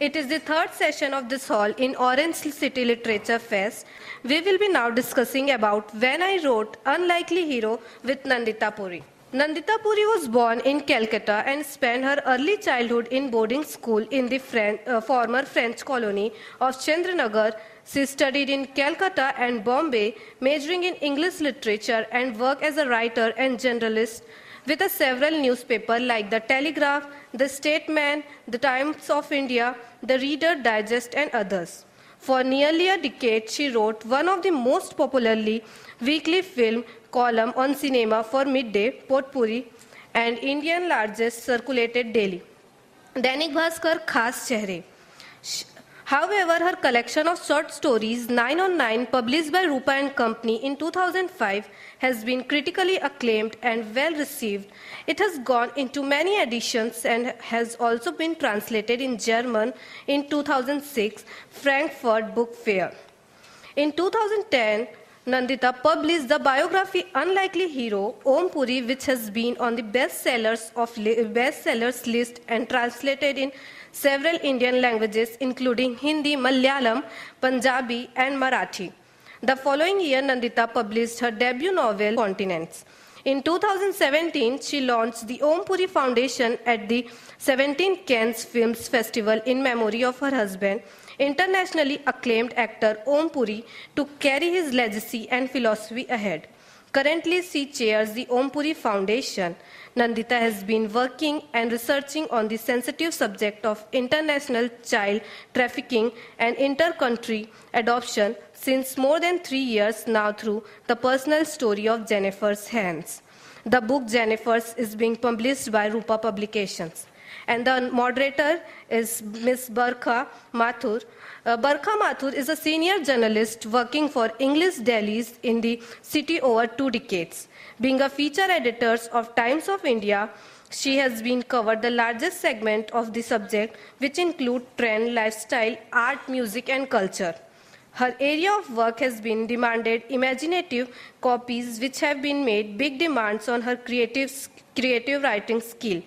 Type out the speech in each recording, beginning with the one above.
It is the third session of this hall in Orange City Literature Fest. We will be now discussing about When I Wrote Unlikely Hero with Nandita Puri. Nandita Puri was born in Calcutta and spent her early childhood in boarding school in the uh, former French colony of Chandranagar. She studied in Calcutta and Bombay, majoring in English literature and worked as a writer and journalist with a several newspapers like The Telegraph, The Statesman, The Times of India, The Reader Digest, and others. For nearly a decade, she wrote one of the most popularly weekly film column on cinema for Midday, Potpuri, and Indian largest circulated daily. Dainik Bhaskar खास चेहरे However, her collection of short stories, 9 on 9, published by Rupa and Company in 2005, has been critically acclaimed and well received. It has gone into many editions and has also been translated in German in 2006 Frankfurt Book Fair. In 2010, Nandita published the biography Unlikely Hero, Om Puri, which has been on the bestsellers of li- bestsellers list and translated in several Indian languages, including Hindi, Malayalam, Punjabi, and Marathi. The following year, Nandita published her debut novel, Continents. In 2017, she launched the Om Puri Foundation at the 17th Cannes Films Festival in memory of her husband, internationally acclaimed actor Om Puri, to carry his legacy and philosophy ahead. Currently, she chairs the Om Puri Foundation. Nandita has been working and researching on the sensitive subject of international child trafficking and inter-country adoption since more than three years now through the personal story of Jennifer's hands. The book Jennifer's is being published by Rupa Publications. And the moderator is Ms. Barkha Mathur. Uh, Barkha Mathur is a senior journalist working for English dailies in the city over two decades. Being a feature editor of Times of India, she has been covered the largest segment of the subject, which include trend, lifestyle, art, music, and culture. Her area of work has been demanded imaginative copies, which have been made big demands on her creative, creative writing skill.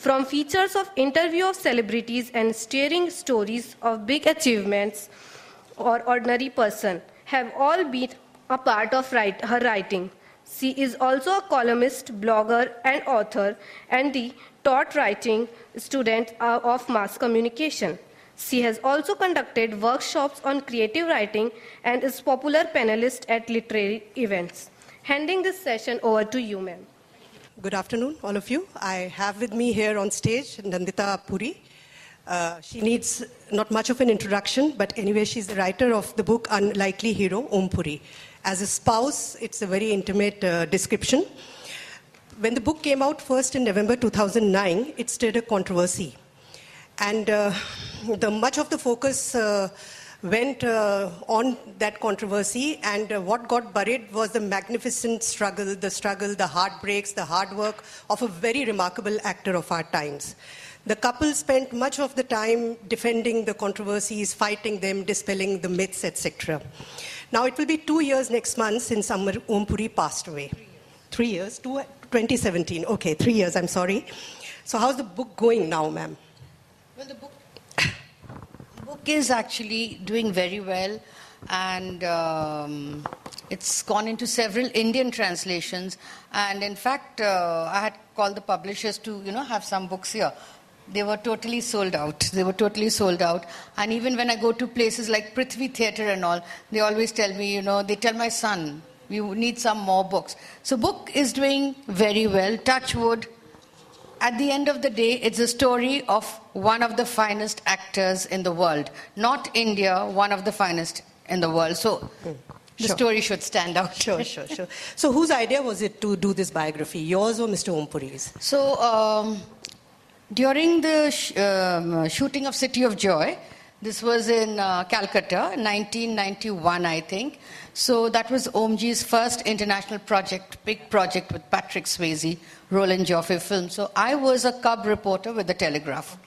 From features of interview of celebrities and steering stories of big achievements or ordinary person have all been a part of write, her writing. She is also a columnist, blogger, and author, and the taught writing student uh, of mass communication. She has also conducted workshops on creative writing and is popular panelist at literary events. Handing this session over to you, ma'am. Good afternoon, all of you. I have with me here on stage Nandita Puri. Uh, she needs not much of an introduction, but anyway, she's the writer of the book Unlikely Hero, Om Puri. As a spouse, it's a very intimate uh, description. When the book came out first in November 2009, it stirred a controversy. And uh, the, much of the focus uh, went uh, on that controversy, and uh, what got buried was the magnificent struggle, the struggle, the heartbreaks, the hard work of a very remarkable actor of our times. The couple spent much of the time defending the controversies, fighting them, dispelling the myths, etc. Now, it will be two years next month since Amar Om Puri passed away. Three years? Two, 2017. Okay, three years, I'm sorry. So, how's the book going now, ma'am? Well, the book, book is actually doing very well, and um, it's gone into several Indian translations. And in fact, uh, I had called the publishers to, you know, have some books here. They were totally sold out. They were totally sold out. And even when I go to places like Prithvi Theatre and all, they always tell me, you know, they tell my son, we need some more books. So, book is doing very well. Touch wood, at the end of the day, it's a story of one of the finest actors in the world. Not India, one of the finest in the world. So the Sure. story should stand out. Sure, sure, sure. So, whose idea was it to do this biography, yours or Mr. Om Puri's? So um, during the sh- um, shooting of City of Joy, this was in uh, Calcutta, 1991, I think. So that was Omji's first international project, big project with Patrick Swayze, Roland Joffe film. So I was a cub reporter with the Telegraph.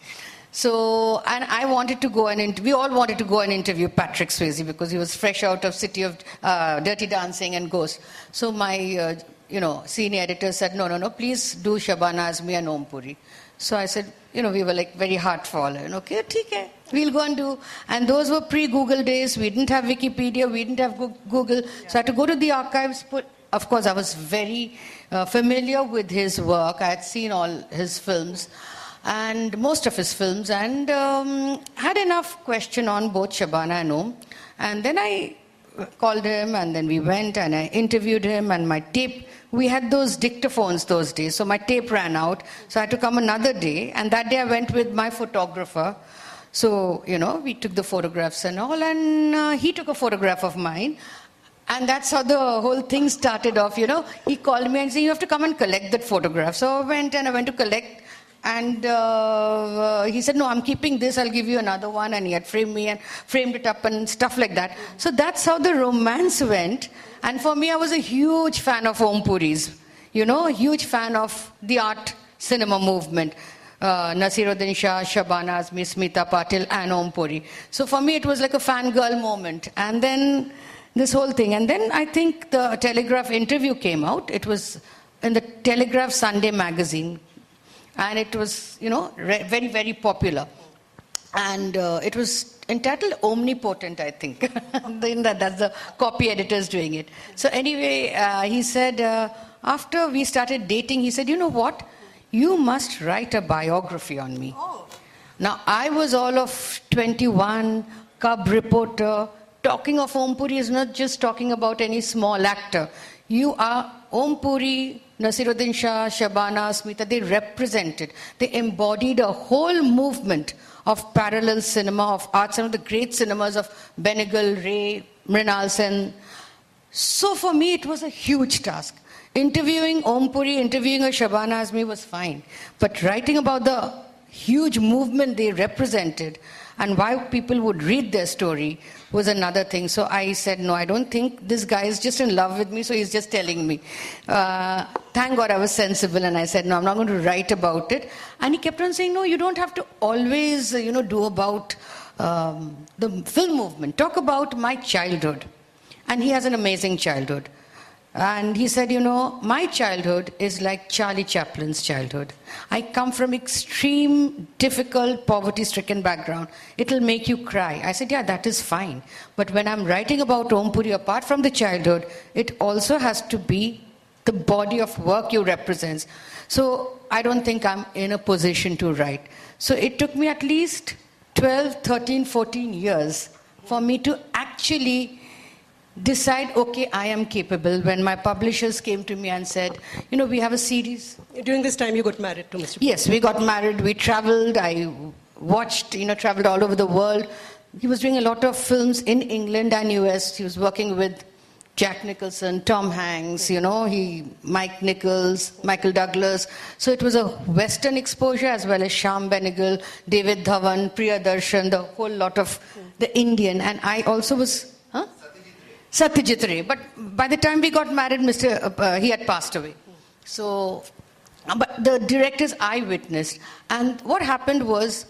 So, and I wanted to go and int- we all wanted to go and interview Patrick Swayze because he was fresh out of City of uh, Dirty Dancing and Ghost. So my, uh, you know, senior editor said, no, no, no, please do Shabana Azmi and Om Puri. So I said, you know, we were like very heart fallen. Okay, okay, we'll go and do. And those were pre-Google days. We didn't have Wikipedia. We didn't have Google. So I had to go to the archives. Put, of course, I was very uh, familiar with his work. I had seen all his films and most of his films and um, had enough question on both Shabana and Om. And then I called him and then we went and I interviewed him and my tape we had those dictaphones those days so my tape ran out. So I had to come another day and that day I went with my photographer. So you know we took the photographs and all and uh, he took a photograph of mine. And that's how the whole thing started off you know. He called me and said you have to come and collect that photograph. So I went and I went to collect and uh, he said, No, I'm keeping this, I'll give you another one. And he had framed me and framed it up and stuff like that. So that's how the romance went. And for me, I was a huge fan of Om Puri's, you know, a huge fan of the art cinema movement. Uh, Naseeruddin Shah, Shabana Azmi, Smita Patil, and Om Puri. So for me, it was like a fangirl moment. And then this whole thing. And then I think the Telegraph interview came out. It was in the Telegraph Sunday magazine and it was, you know, re- very, very popular. And uh, it was entitled Omnipotent, I think. That's the copy editors doing it. So, anyway, uh, he said, uh, after we started dating, he said, You know what? You must write a biography on me. Oh. Now, I was all of 21, cub reporter. Talking of Om Puri is not just talking about any small actor. You are Om Puri, Naseeruddin Shah, Shabana, Smita, they represented, they embodied a whole movement of parallel cinema, of art, some of the great cinemas of Benegal, Ray, Mrinal Sen. So for me, it was a huge task. Interviewing Om Puri, interviewing a Shabana Azmi was fine. But writing about the huge movement they represented and why people would read their story was another thing. So I said, no, I don't think this guy is just in love with me, so he's just telling me. Uh, thank God I was sensible and I said, no, I'm not going to write about it. And he kept on saying, no, you don't have to always, you know, do about um, the film movement. Talk about my childhood. And he has an amazing childhood. And he said, You know, my childhood is like Charlie Chaplin's childhood. I come from extreme, difficult, poverty stricken background. It'll make you cry. I said, Yeah, that is fine. But when I'm writing about Om Puri, apart from the childhood, it also has to be the body of work you represent. So I don't think I'm in a position to write. So it took me at least 12, 13, 14 years for me to actually decide, okay, I am capable. When my publishers came to me and said, you know, we have a series. During this time, you got married to Mr. Yes, we got married. We traveled. I watched, you know, traveled all over the world. He was doing a lot of films in England and US. He was working with Jack Nicholson, Tom Hanks, you know, he, Mike Nichols, Michael Douglas. So it was a Western exposure as well as Shyam Benegal, David Dhawan, Priyadarshan, the whole lot of the Indian. And I also was Satyajit. But by the time we got married, Mr. Uh, uh, he had passed away. So, uh, but the directors I witnessed. And what happened was,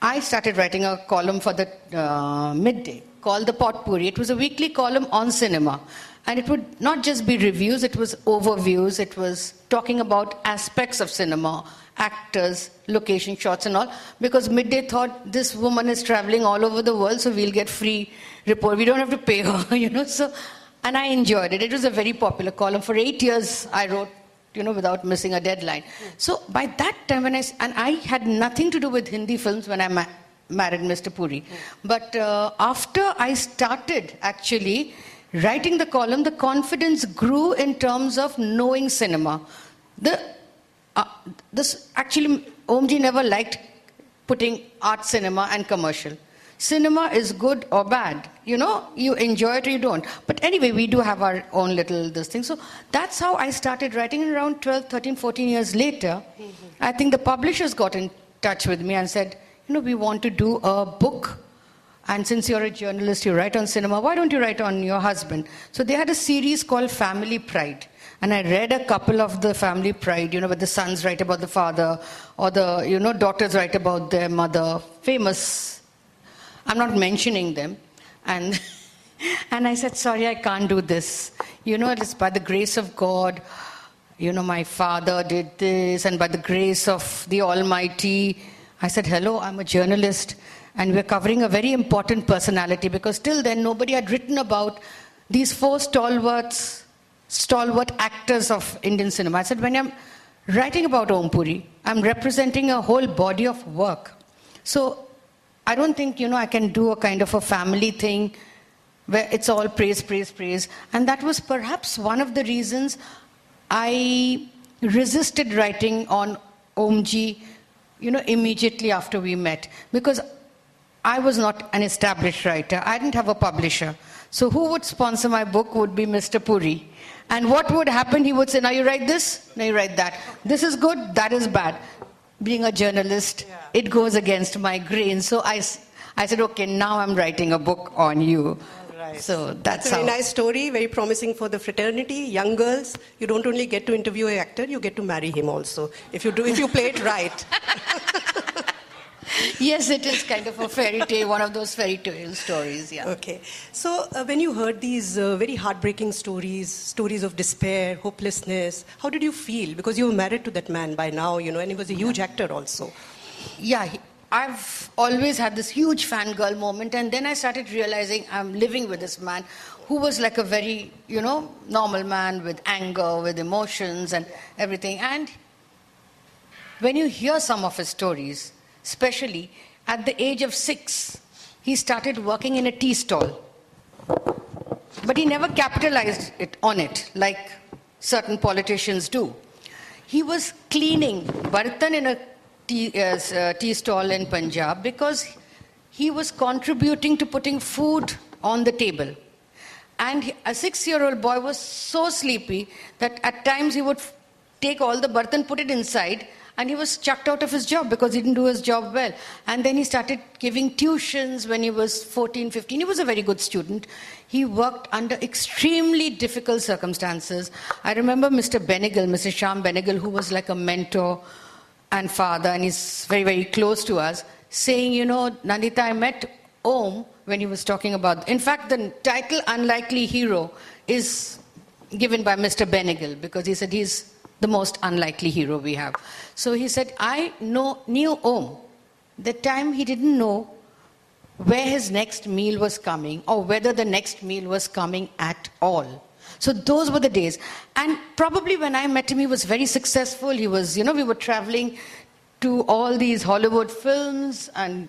I started writing a column for the uh, midday called The Potpourri. It was a weekly column on cinema. And it would not just be reviews, it was overviews, it was talking about aspects of cinema, actors, location shots, and all. Because Midday thought this woman is traveling all over the world, so we'll get free report. We don't have to pay her, you know. So, and I enjoyed it. It was a very popular column. For eight years, I wrote, you know, without missing a deadline. So by that time, when I and I had nothing to do with Hindi films when I ma- married Mr. Puri, but uh, after I started actually writing the column, the confidence grew in terms of knowing cinema. The uh, this actually Omji never liked putting art cinema and commercial cinema is good or bad. You know, you enjoy it or you don't. But anyway, we do have our own little this thing. So that's how I started writing. And around 12, 13, 14 years later, mm-hmm. I think the publishers got in touch with me and said, you know, we want to do a book. And since you're a journalist, you write on cinema, why don't you write on your husband? So they had a series called Family Pride. And I read a couple of the family pride, you know, where the sons write about the father, or the, you know, daughters write about their mother. Famous I'm not mentioning them. And, and I said, sorry, I can't do this. You know, it's by the grace of God. you know, my father did this, and by the grace of the Almighty, I said, hello, I'm a journalist, and we're covering a very important personality because till then nobody had written about these four stalwarts, stalwart actors of Indian cinema. I said, when I'm writing about Om Puri, I'm representing a whole body of work. So I don't think, you know, I can do a kind of a family thing where it's all praise, praise, praise. And that was perhaps one of the reasons I resisted writing on Omji, you know, immediately after we met. Because I was not an established writer. I didn't have a publisher. So who would sponsor my book would be Mr. Puri. And what would happen? He would say, now you write this, now you write that. This is good, that is bad. Being a journalist, yeah. it goes against my grain. So I, I said, okay, now I'm writing a book on you. Right. So that's, that's a very nice story, very promising for the fraternity. Young girls, you don't only get to interview an actor, you get to marry him also. If you do, if you play it right. yes, it is kind of a fairy tale, one of those fairy tale stories, yeah. Okay. So, uh, when you heard these uh, very heartbreaking stories, stories of despair, hopelessness, how did you feel? Because you were married to that man by now, you know, and he was a huge yeah. actor also. Yeah, he, I've always had this huge fangirl moment, and then I started realizing I'm living with this man who was like a very, you know, normal man with anger, with emotions, and everything. And when you hear some of his stories, especially at the age of six, he started working in a tea stall. But he never capitalized it on it like certain politicians do. He was cleaning bartan in a tea, uh, uh, tea stall in Punjab because he was contributing to putting food on the table. And a six year old boy was so sleepy that at times he would take all the bartan, put it inside, and he was chucked out of his job because he didn't do his job well. And then he started giving tuitions when he was 14, 15. He was a very good student. He worked under extremely difficult circumstances. I remember Mr. Benegal, Mr. Shyam Benegal, who was like a mentor and father, and he's very, very close to us, saying, You know, Nandita, I met Om when he was talking about. In fact, the title Unlikely Hero is given by Mr. Benegal because he said he's the most unlikely hero we have. So he said, I know, knew Om. The time he didn't know where his next meal was coming or whether the next meal was coming at all. So those were the days. And probably when I met him, he was very successful. He was, you know, we were traveling to all these Hollywood films and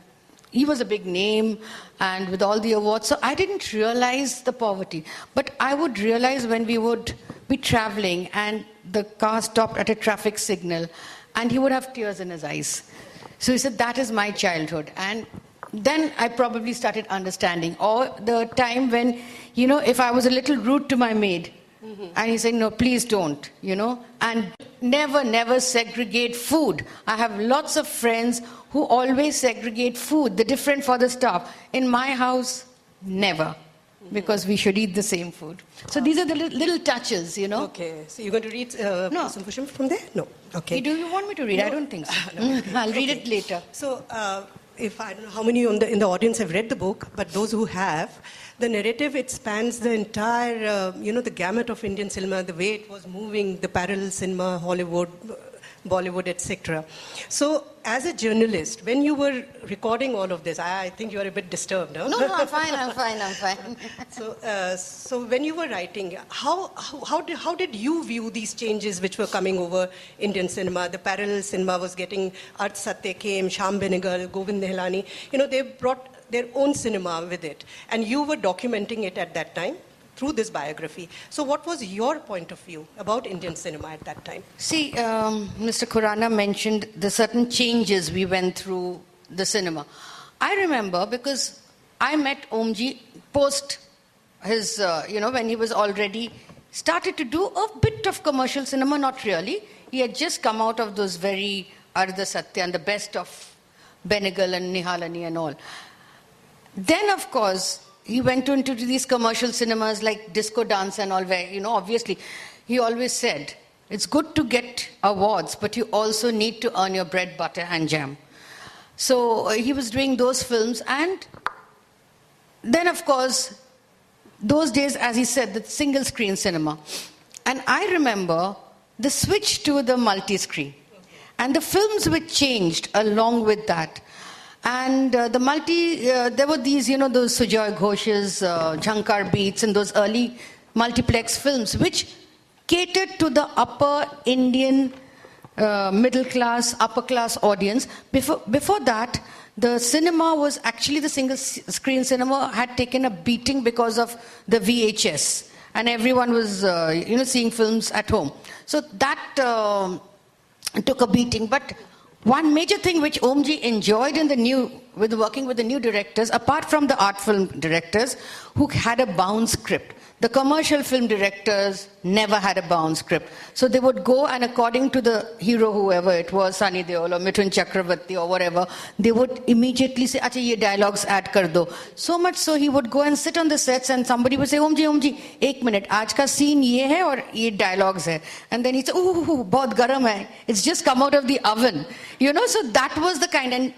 he was a big name and with all the awards. So I didn't realize the poverty. But I would realize when we would be traveling and the car stopped at a traffic signal and he would have tears in his eyes. So he said, That is my childhood. And then I probably started understanding. Or the time when, you know, if I was a little rude to my maid, mm-hmm. and he said, No, please don't, you know, and never, never segregate food. I have lots of friends who always segregate food, the different for the staff. In my house, never because we should eat the same food. So these are the little, little touches, you know. Okay. So you're going to read uh, no. some from there? No. Okay. Do you want me to read? No. I don't think so. no. I'll read okay. it later. So uh, if I don't know how many the, in the audience have read the book, but those who have, the narrative it spans the entire, uh, you know, the gamut of Indian cinema, the way it was moving, the parallel cinema, Hollywood, Bollywood, etc. So, as a journalist, when you were recording all of this, I, I think you are a bit disturbed. Huh? No, no, I'm fine, I'm fine, I'm fine. so, uh, so when you were writing, how, how, how, did, how did you view these changes which were coming over Indian cinema? The parallel cinema was getting Ardha Satya came, Shyam Benegal, Govind Nihalani. You know, they brought their own cinema with it. And you were documenting it at that time through this biography. So, what was your point of view about Indian cinema at that time? See, um, Mr. Khurana mentioned the certain changes we went through the cinema. I remember because I met Omji post his, uh, you know, when he was already started to do a bit of commercial cinema, not really. He had just come out of those very Ardha Satya and the best of Benegal and Nihalani and all. Then, of course, he went into these commercial cinemas like disco dance and all where you know obviously he always said it's good to get awards but you also need to earn your bread butter and jam so uh, he was doing those films and then of course those days as he said the single screen cinema and i remember the switch to the multi screen. And the films were changed along with that. And uh, the multi, uh, there were these, you know, those Sujoy Ghosh's, uh, Beats, and those early multiplex films, which catered to the upper Indian uh, middle class, upper class audience. Before, before that, the cinema was actually the single screen cinema had taken a beating because of the VHS, and everyone was, uh, you know, seeing films at home. So that uh, took a beating. But one major thing which Omji enjoyed in the new, with working with the new directors, apart from the art film directors, who had a bound script. The commercial film directors never had a bound script. So they would go and according to the hero, whoever it was, Sunny Deol or Mithun Chakravarti or whatever, they would immediately say, Acha, ye dialogues add kar do. So much so he would go and sit on the sets and somebody would say, Omji, Omji, ek minute, aaj ka scene ye hai or ye dialogues hai. And then he'd say, ooh, bahut garam hai. It's just come out of the oven. You know, so that was the kind. And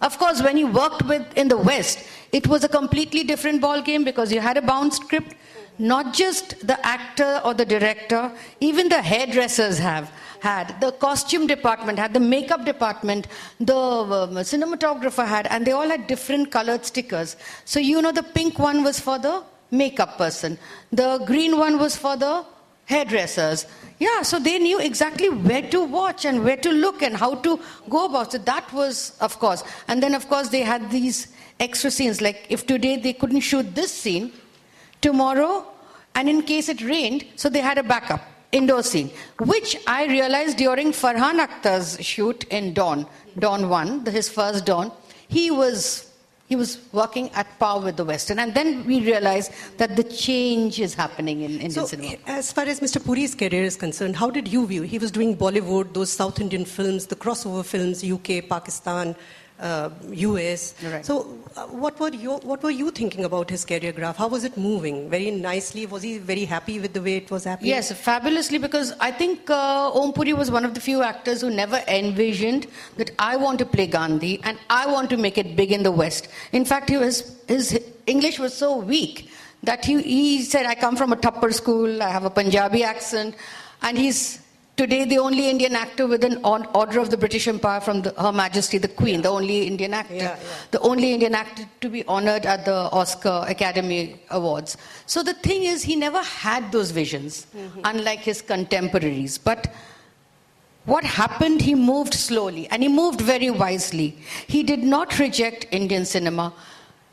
of course, when you worked with in the West, it was a completely different ball game because you had a bound script. Not just the actor or the director, even the hairdressers have had, the costume department had, the makeup department, the um, cinematographer had, and they all had different colored stickers. So you know, the pink one was for the makeup person, the green one was for the hairdressers. Yeah, so they knew exactly where to watch and where to look and how to go about it. That was, of course. And then, of course, they had these extra scenes. Like if today they couldn't shoot this scene, tomorrow, and in case it rained, so they had a backup indoor scene, which I realized during Farhan Akhtar's shoot in Don, Don 1, his first Don. He was he was working at par with the Western. And then we realized that the change is happening in Indian so, cinema. As far as Mr. Puri's career is concerned, how did you view? He was doing Bollywood, those South Indian films, the crossover films, UK, Pakistan, uh, US. Right. So, uh, what were you what were you thinking about his career graph? How was it moving? Very nicely. Was he very happy with the way it was happening? Yes, fabulously. Because I think uh, Om Puri was one of the few actors who never envisioned that I want to play Gandhi and I want to make it big in the West. In fact, he was, his English was so weak that he, he said, "I come from a Thappar school. I have a Punjabi accent," and he's Today, the only Indian actor with an order of the British Empire from the, Her Majesty the Queen, the only Indian actor, yeah, yeah. the only Indian actor to be honored at the Oscar Academy Awards. So the thing is, he never had those visions, mm-hmm. unlike his contemporaries. But what happened, he moved slowly and he moved very wisely. He did not reject Indian cinema.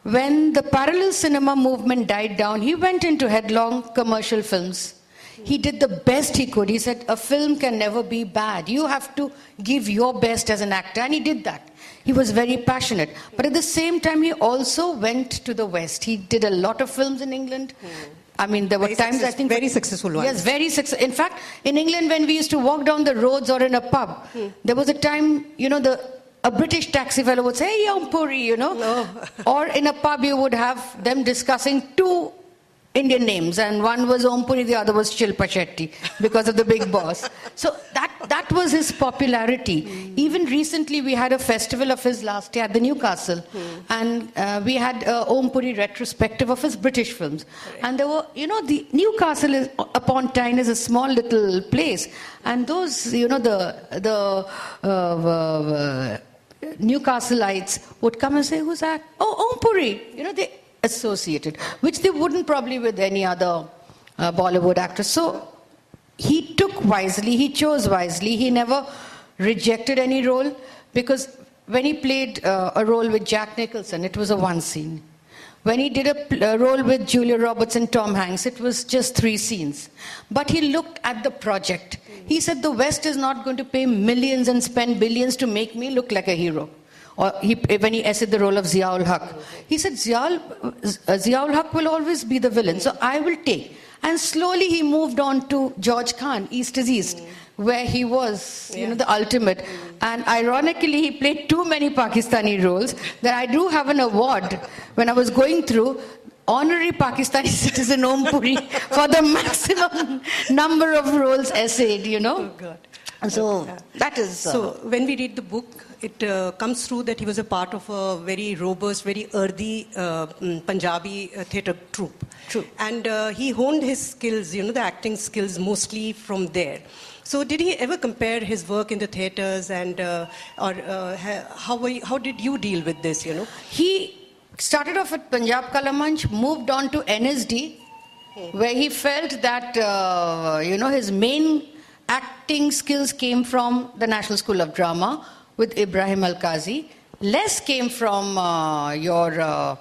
When the parallel cinema movement died down, he went into headlong commercial films he did the best he could. He said, A film can never be bad. You have to give your best as an actor. And he did that. He was very passionate. But at the same time, he also went to the West. He did a lot of films in England. I mean, there were very times success, I think. Very successful ones. Yes, very successful. In fact, in England, when we used to walk down the roads or in a pub, there was a time, you know, the a British taxi fellow would say, hey, young Puri, you know. No. or in a pub, you would have them discussing two Indian names, and one was Om Puri, the other was Shilpa Shetty because of the big boss. So that, that was his popularity. Mm. Even recently, we had a festival of his last year at the Newcastle, mm. and uh, we had a Om Puri retrospective of his British films. Right. And there were, you know, the Newcastle is, upon Tyne is a small little place, and those, you know, the the. Uh, uh, Newcastleites would come and say, "Who's that?" Oh, Om Puri. You know, they associated, which they wouldn't probably with any other uh, Bollywood actor. So he took wisely, he chose wisely, he never rejected any role because when he played uh, a role with Jack Nicholson, it was a one scene. When he did a, a, role with Julia Roberts and Tom Hanks, it was just three scenes. But he looked at the project. He said, The West is not going to pay millions and spend billions to make me look like a hero or he, when he essayed the role of Ziaul Haq. He said, Ziaul, Ziaul Haq will always be the villain, so I will take. And slowly he moved on to George Khan, East is East, where he was, you know, the ultimate. And ironically, he played too many Pakistani roles that I do have an award when I was going through honorary Pakistani citizen Om Puri for the maximum number of roles essayed, you know. Oh, God. So that is. Uh, So when we read the book, it uh, comes through that he was a part of a very robust, very earthy uh, mm, Punjabi uh, theatre troupe. True. And uh, he honed his skills, you know, the acting skills mostly from there. So did he ever compare his work in the theatres and, uh, or uh, how, were you, how did you deal with this, you know? He started off at Punjab Kalamanch, moved on to NSD, where he felt that, uh, you know, his main acting skills came from the National School of Drama with Ebrahim Alkazi. Less came from uh, your uh,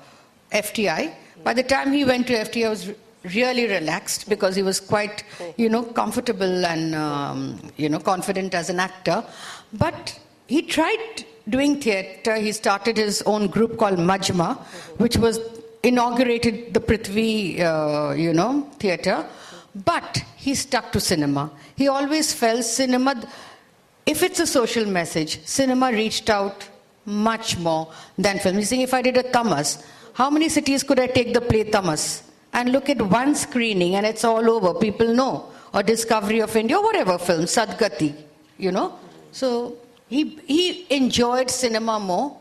FTI. By the time he went to FTI, I was really relaxed because he was quite, you know, comfortable and, um, you know, confident as an actor. But he tried doing theatre. He started his own group called Majma, which was inaugurated the Prithvi, uh, you know, theatre. But he stuck to cinema. He always felt cinema, if it's a social message, cinema reached out much more than film. He's saying, if I did a Tamas, how many cities could I take the play Tamas? And look at one screening and it's all over. People know. Or Discovery of India, or whatever film, Sadgati, you know. So he, he enjoyed cinema more.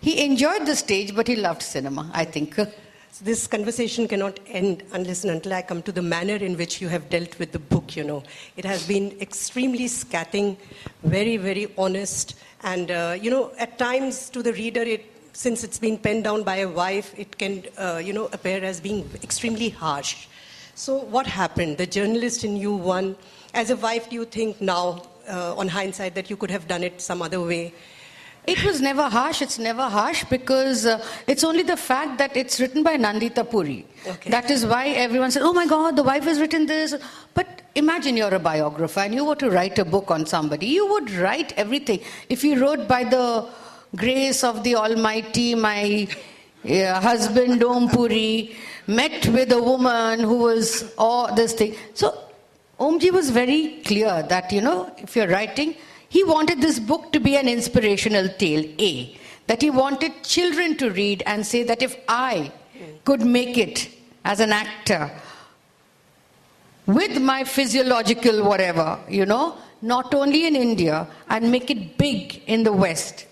He enjoyed the stage, but he loved cinema, I think. This conversation cannot end unless and until I come to the manner in which you have dealt with the book, you know. It has been extremely scathing, very, very honest, and, uh, you know, at times to the reader, it, since it's been penned down by a wife, it can, uh, you know, appear as being extremely harsh. So what happened? The journalist in you won. As a wife, do you think now, uh, on hindsight, that you could have done it some other way? It was never harsh. It's never harsh because uh, it's only the fact that it's written by Nandita Puri. Okay. That is why everyone said, "Oh my God, the wife has written this." But imagine you're a biographer and you were to write a book on somebody. You would write everything. If you wrote by the grace of the Almighty, my uh, husband Om Puri met with a woman who was all this thing. So Omji was very clear that you know if you're writing he wanted this book to be an inspirational tale, A. That he wanted children to read and say that if I could make it as an actor with my physiological whatever, you know, not only in India, and make it big in the West.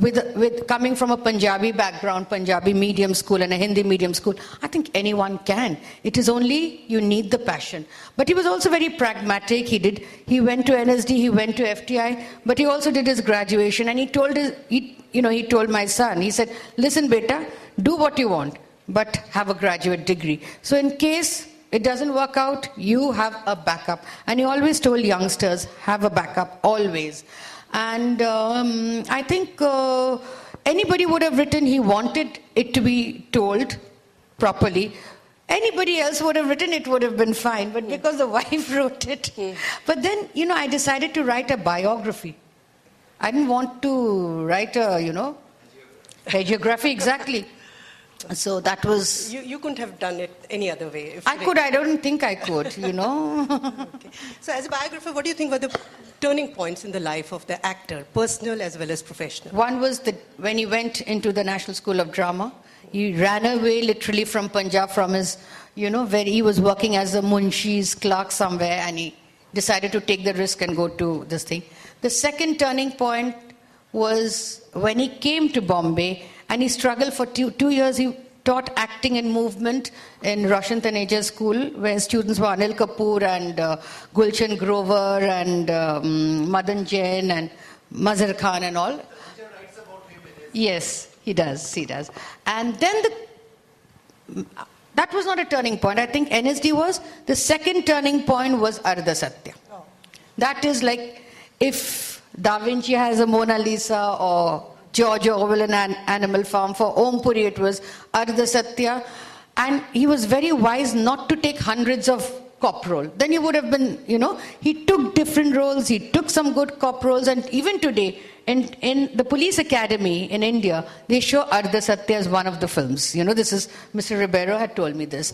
With, with coming from a Punjabi background, Punjabi medium school and a Hindi medium school, I think anyone can. It is only you need the passion. But he was also very pragmatic. He did. He went to NSD. He went to FTI. But he also did his graduation. And he told his, he, you know, he told my son. He said, "Listen, beta, do what you want, but have a graduate degree. So in case it doesn't work out, you have a backup." And he always told youngsters, "Have a backup always." And um, I think uh, anybody would have written he wanted it to be told properly. Anybody else would have written it would have been fine, but because the wife wrote it. But then, you know, I decided to write a biography. I didn't want to write a, you know, hagiography exactly. So that was. You, you couldn't have done it any other way. if I they- could, I don't think I could, you know. Okay. So, as a biographer, what do you think were the turning points in the life of the actor, personal as well as professional? One was that when he went into the National School of Drama, he ran away literally from Punjab, from his, you know, where he was working as a munshi's clerk somewhere, and he decided to take the risk and go to this thing. The second turning point was when he came to Bombay and he struggled for two, two years. He taught acting and movement in Roshan Taneja School, where students were Anil Kapoor and uh, Gulshan Grover and um, Madan Jain and Mazhar Khan and all. Yes, he does. He does. And then the that was not a turning point. I think NSD was the second turning point was Ardha Satya. That is like if Da Vinci has a Mona Lisa or George Orwell in an Animal Farm. For Om Puri, it was Ardha Satya. And he was very wise not to take hundreds of cop role. Then he would have been, you know, he took different roles, he took some good cop roles, and even today, in, in the police academy in India, they show Ardha Satya as one of the films. You know, this is, Mr. Ribeiro had told me this.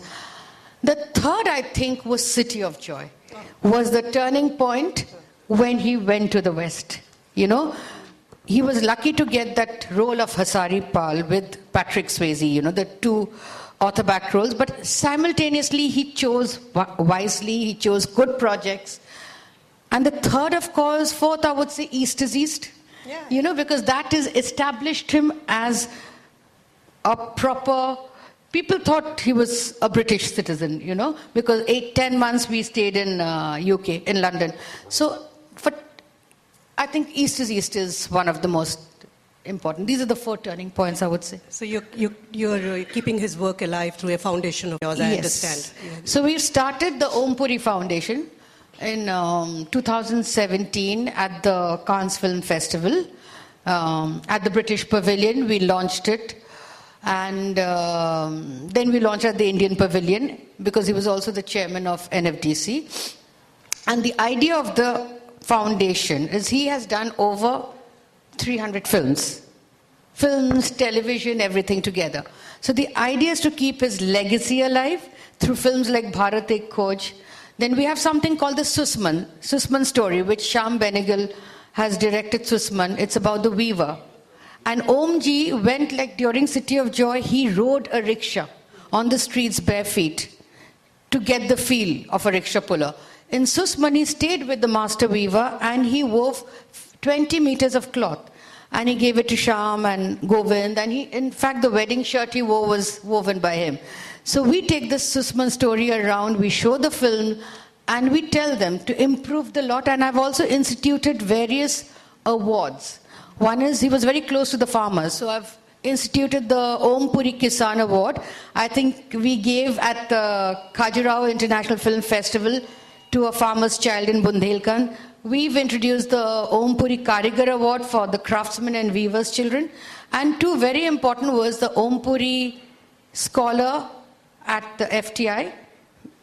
The third, I think, was City of Joy, was the turning point when he went to the West. You know, he was lucky to get that role of Hasari Pal with Patrick Swayze, you know, the two author back roles, but simultaneously he chose wisely, he chose good projects. And the third, of course, fourth, I would say East is East. Yeah. You know, because that is established him as a proper. People thought he was a British citizen, you know, because eight, ten months we stayed in uh, UK, in London. So, I think East is East is one of the most important. These are the four turning points, I would say. So you're, you, you're uh, keeping his work alive through a foundation of yours, I understand. So we started the Om Puri Foundation in um, 2017 at the Cannes Film Festival. Um, at the British Pavilion, we launched it. And um, then we launched at the Indian Pavilion because he was also the chairman of NFDC. And the idea of the foundation is he has done over 300 films films, television, everything together. So the idea is to keep his legacy alive through films like Bharat Ek Khoj. Then we have something called the Susman, Susman story, which Shyam Benegal has directed Susman. It's about the weaver. And Omji went like during City of Joy, he rode a rickshaw on the streets bare feet to get the feel of a rickshaw puller. In Susman, he stayed with the master weaver and he wove 20 meters of cloth. And he gave it to Shyam and Govind. And he, in fact, the wedding shirt he wore was woven by him. So we take this Susman story around, we show the film, and we tell them to improve the lot. And I've also instituted various awards. One is he was very close to the farmers. So I've instituted the Om Puri Kisan Award. I think we gave at the Khajuraho International Film Festival to a farmer's child in Bundelkhand. We've introduced the Om Puri Karigar Award for the craftsmen and weavers children. And two very important was the Om Puri Scholar at the FTI,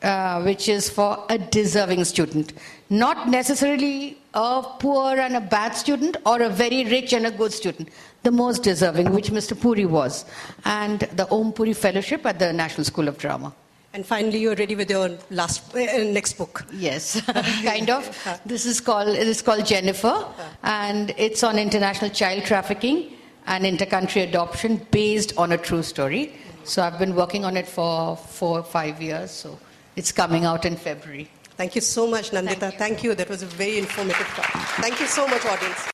uh, which is for a deserving student. Not necessarily a poor and a bad student or a very rich and a good student. The most deserving, which Mr. Puri was. And the Om Puri Fellowship at the National School of Drama. And finally, you're ready with your last, uh, next book. Yes, kind of. This is called it is called Jennifer, and it's on international child trafficking and intercountry adoption based on a true story. So I've been working on it for four or five years. So it's coming out in February. Thank you so much, Nandita. Thank you. Thank you. That was a very informative talk. Thank you so much, audience.